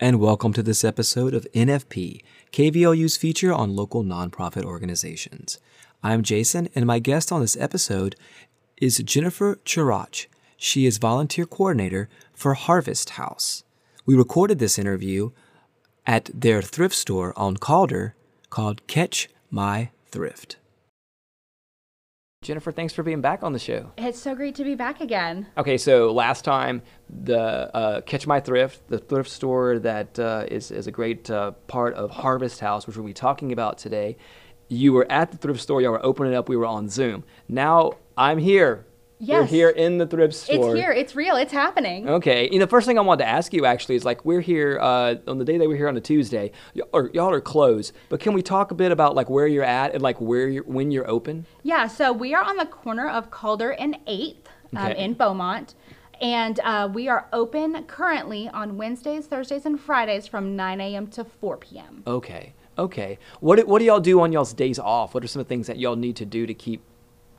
and welcome to this episode of NFP, KVLU's feature on local nonprofit organizations. I'm Jason, and my guest on this episode is Jennifer Chirach. She is volunteer coordinator for Harvest House. We recorded this interview at their thrift store on Calder called Catch My Thrift. Jennifer, thanks for being back on the show. It's so great to be back again. Okay, so last time, the uh, Catch My Thrift, the thrift store that uh, is is, a great uh, part of Harvest House, which we'll be talking about today. You were at the thrift store, y'all were opening up, we were on Zoom. Now I'm here Yes. We're here in the thrift store. It's here. It's real. It's happening. Okay. You know, the first thing I wanted to ask you actually is like we're here uh, on the day that we're here on a Tuesday. Y- or y'all are closed, but can we talk a bit about like where you're at and like where you're when you're open? Yeah. So we are on the corner of Calder and Eighth um, Okay. in Beaumont, and uh, we are open currently on Wednesdays, Thursdays, and Fridays from 9 a.m. to 4 p.m. Okay. Okay. What do- what do y'all do on y'all's days off? What are some of the things that y'all need to do to keep?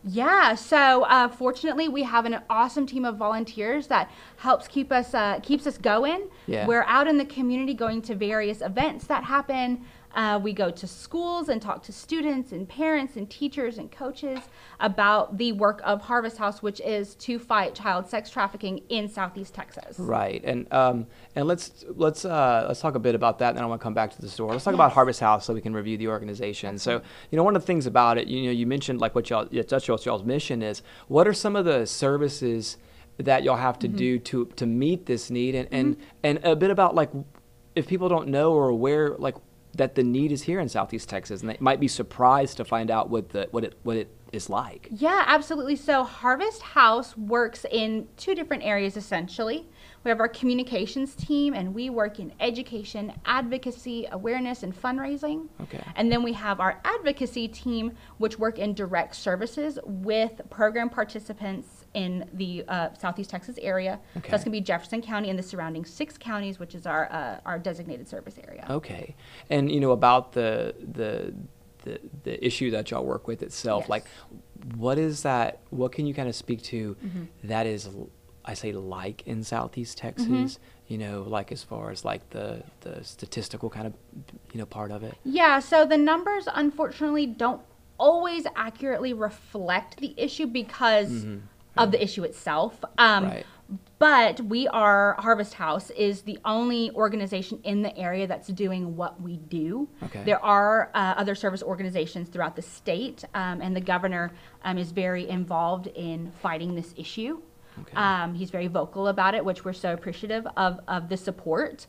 Yeah, so uh, fortunately, we have an awesome team of volunteers that helps keep us uh, keeps us going. Yeah. We're out in the community going to various events that happen. Uh, we go to schools and talk to students and parents and teachers and coaches about the work of Harvest House, which is to fight child sex trafficking in Southeast Texas. Right. And um and let's let's uh let's talk a bit about that and then I want to come back to the store. Let's talk about Harvest House so we can review the organization. So, you know, one of the things about it, you know, you mentioned like what y'all that's what y'all's mission is. What are some of the services that y'all have to do to to meet this need and and and a bit about like if people don't know or aware like that the need is here in Southeast Texas and they might be surprised to find out what the what it what it is like. Yeah, absolutely. So Harvest House works in two different areas essentially. We have our communications team, and we work in education, advocacy, awareness, and fundraising. Okay. And then we have our advocacy team, which work in direct services with program participants in the uh, Southeast Texas area. So that's going to be Jefferson County and the surrounding six counties, which is our uh, our designated service area. Okay, and you know about the the the, the issue that y'all work with itself. Yes. Like, what is that? What can you kind of speak to? Mm-hmm. That is, I say, like in Southeast Texas. Mm-hmm. You know, like as far as like the the statistical kind of you know part of it. Yeah, so the numbers unfortunately don't always accurately reflect the issue because of the issue itself. Um, Right. But we are, Harvest House is the only organization in the area that's doing what we do. Okay. There are uh, other service organizations throughout the state, um, and the governor um, is very involved in fighting this issue. Okay. Um, he's very vocal about it, which we're so appreciative of, of the support.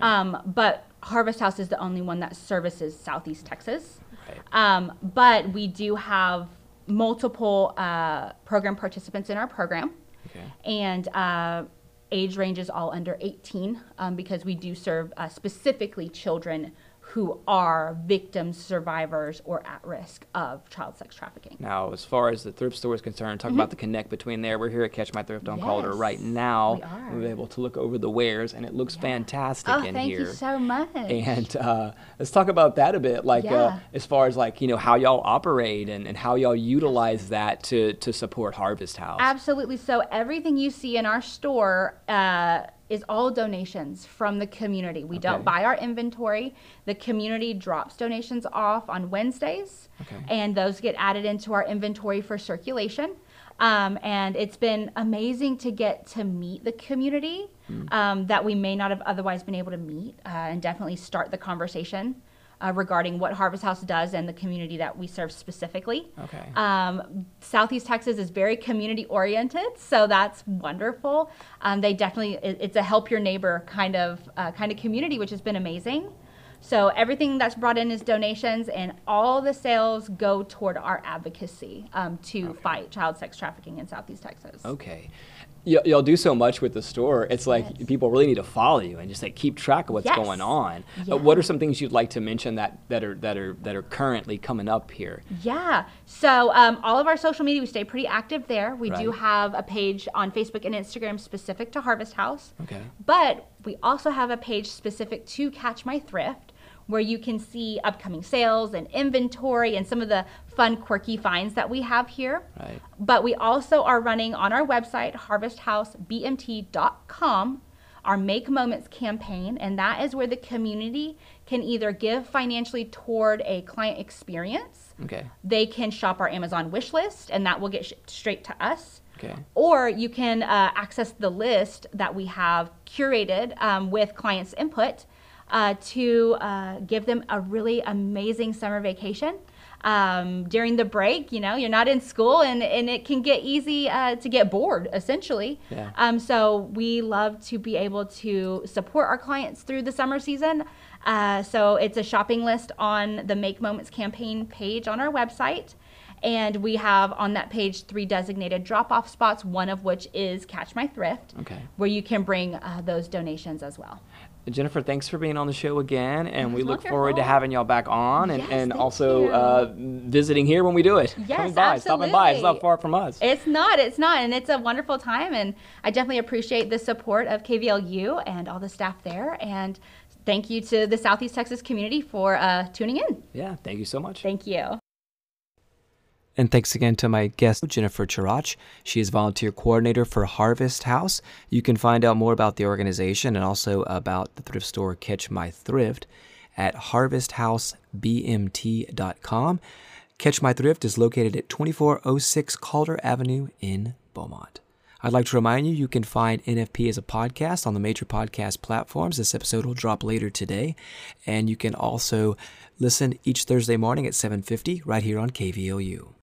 Um, but Harvest House is the only one that services Southeast Texas. Right. Um, but we do have multiple uh, program participants in our program, Okay. and uh, age ranges all under 18 um, because we do serve uh, specifically children who are victims, survivors, or at risk of child sex trafficking. Now, as far as the thrift store is concerned, talk about the connect between there. We're here at Catch My Thrift on Calder Mm-hmm. Right now. we are. We're able to look over the wares, and it looks fantastic Oh, in thank here. Thank you so much. And uh, let's talk about that a bit, like uh, as far as like you know how y'all operate and, and how y'all utilize that to to support Harvest House. Absolutely. So everything you see in our store uh, is all donations from the community. We Okay. don't buy our inventory. The community drops donations off on Wednesdays, Okay. and those get added into our inventory for circulation. Um, and it's been amazing to get to meet the community Hmm. um, that we may not have otherwise been able to meet, uh, and definitely start the conversation uh, regarding what Harvest House does and the community that we serve specifically. Okay. Um, Southeast Texas is very community oriented, so that's wonderful. Um, they definitely it, it's a help your neighbor kind of uh, kind of community, which has been amazing. So everything that's brought in is donations, and all the sales go toward our advocacy um, to fight child sex trafficking in Southeast Texas. Okay. Y'all do so much with the store. It's like Yes. people really need to follow you and just like keep track of what's Yes. going on. Yeah. Uh, what are some things you'd like to mention that, that are that are that are currently coming up here? Yeah. So um, all of our social media, we stay pretty active there. We do have a page on Facebook and Instagram specific to Harvest House. Okay. But we also have a page specific to Catch My Thrift where you can see upcoming sales and inventory and some of the fun, quirky finds that we have here. Right. But we also are running on our website, harvesthouseBMT.com, our Make Moments campaign, and that is where the community can either give financially toward a client experience. Okay. They can shop our Amazon wish list, and that will get shipped straight to us. Okay. Or you can uh, access the list that we have curated um, with clients' input uh, to uh, give them a really amazing summer vacation. Um, during the break, you know, you're not in school and, and it can get easy uh, to get bored, essentially. Yeah. Um, so we love to be able to support our clients through the summer season. Uh, so it's a shopping list on the Make Moments campaign page on our website. And we have on that page three designated drop off spots, one of which is Catch My Thrift, Okay. where you can bring uh, those donations as well. Jennifer, thanks for being on the show again, and we look forward to having y'all back on, and, Yes, and also uh, visiting here when we do it. Yes, Coming by, stopping by. It's not far from us. It's not, it's not. And it's a wonderful time. And I definitely appreciate the support of KVLU and all the staff there. And thank you to the Southeast Texas community for uh, tuning in. yeah, thank you so much. Thank you. And thanks again to my guest, Jennifer Chirach. She is volunteer coordinator for Harvest House. You can find out more about the organization and also about the thrift store Catch My Thrift at harvesthousebmt.com. Catch My Thrift is located at 2406 Calder Avenue in Beaumont. I'd like to remind you you can find NFP as a podcast on the major podcast platforms. This episode will drop later today, and you can also listen each Thursday morning at 7:50 right here on KVLU.